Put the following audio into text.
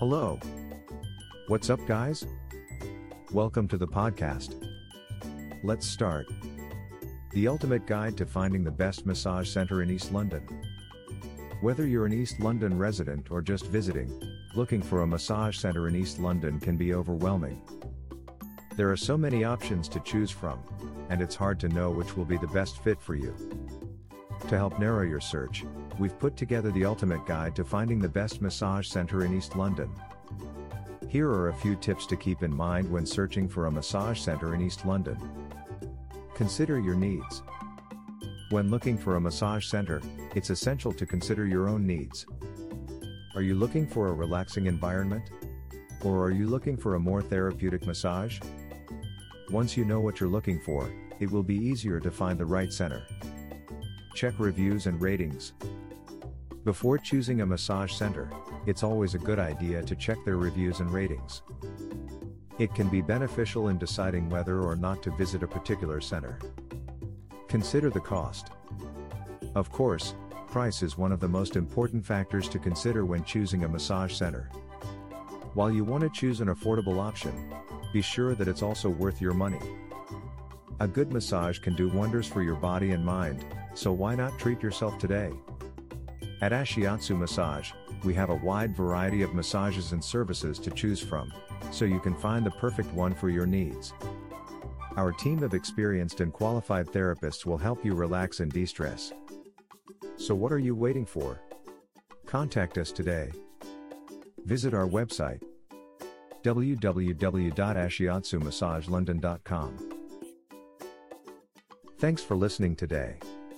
Hello. What's up, guys? Welcome to the podcast. Let's start. The ultimate guide to finding the best massage center in East London. Whether you're an East London resident or just visiting, looking for a massage center in East London can be overwhelming. There are so many options to choose from, and it's hard to know which will be the best fit for you. To help narrow your search, we've put together the ultimate guide to finding the best massage center in East London. Here are a few tips to keep in mind when searching for a massage center in East London. Consider your needs. When looking for a massage center, it's essential to consider your own needs. Are you looking for a relaxing environment? Or are you looking for a more therapeutic massage? Once you know what you're looking for, it will be easier to find the right center. Check reviews and ratings. Before choosing a massage center, it's always a good idea to check their reviews and ratings. It can be beneficial in deciding whether or not to visit a particular center. Consider the cost. Of course, price is one of the most important factors to consider when choosing a massage center. While you want to choose an affordable option, be sure that it's also worth your money. A good massage can do wonders for your body and mind, so why not treat yourself today? At Ashiatsu Massage, we have a wide variety of massages and services to choose from, so you can find the perfect one for your needs. Our team of experienced and qualified therapists will help you relax and de stress. So, what are you waiting for? Contact us today. Visit our website www.ashiatsumassagelondon.com. Thanks for listening today.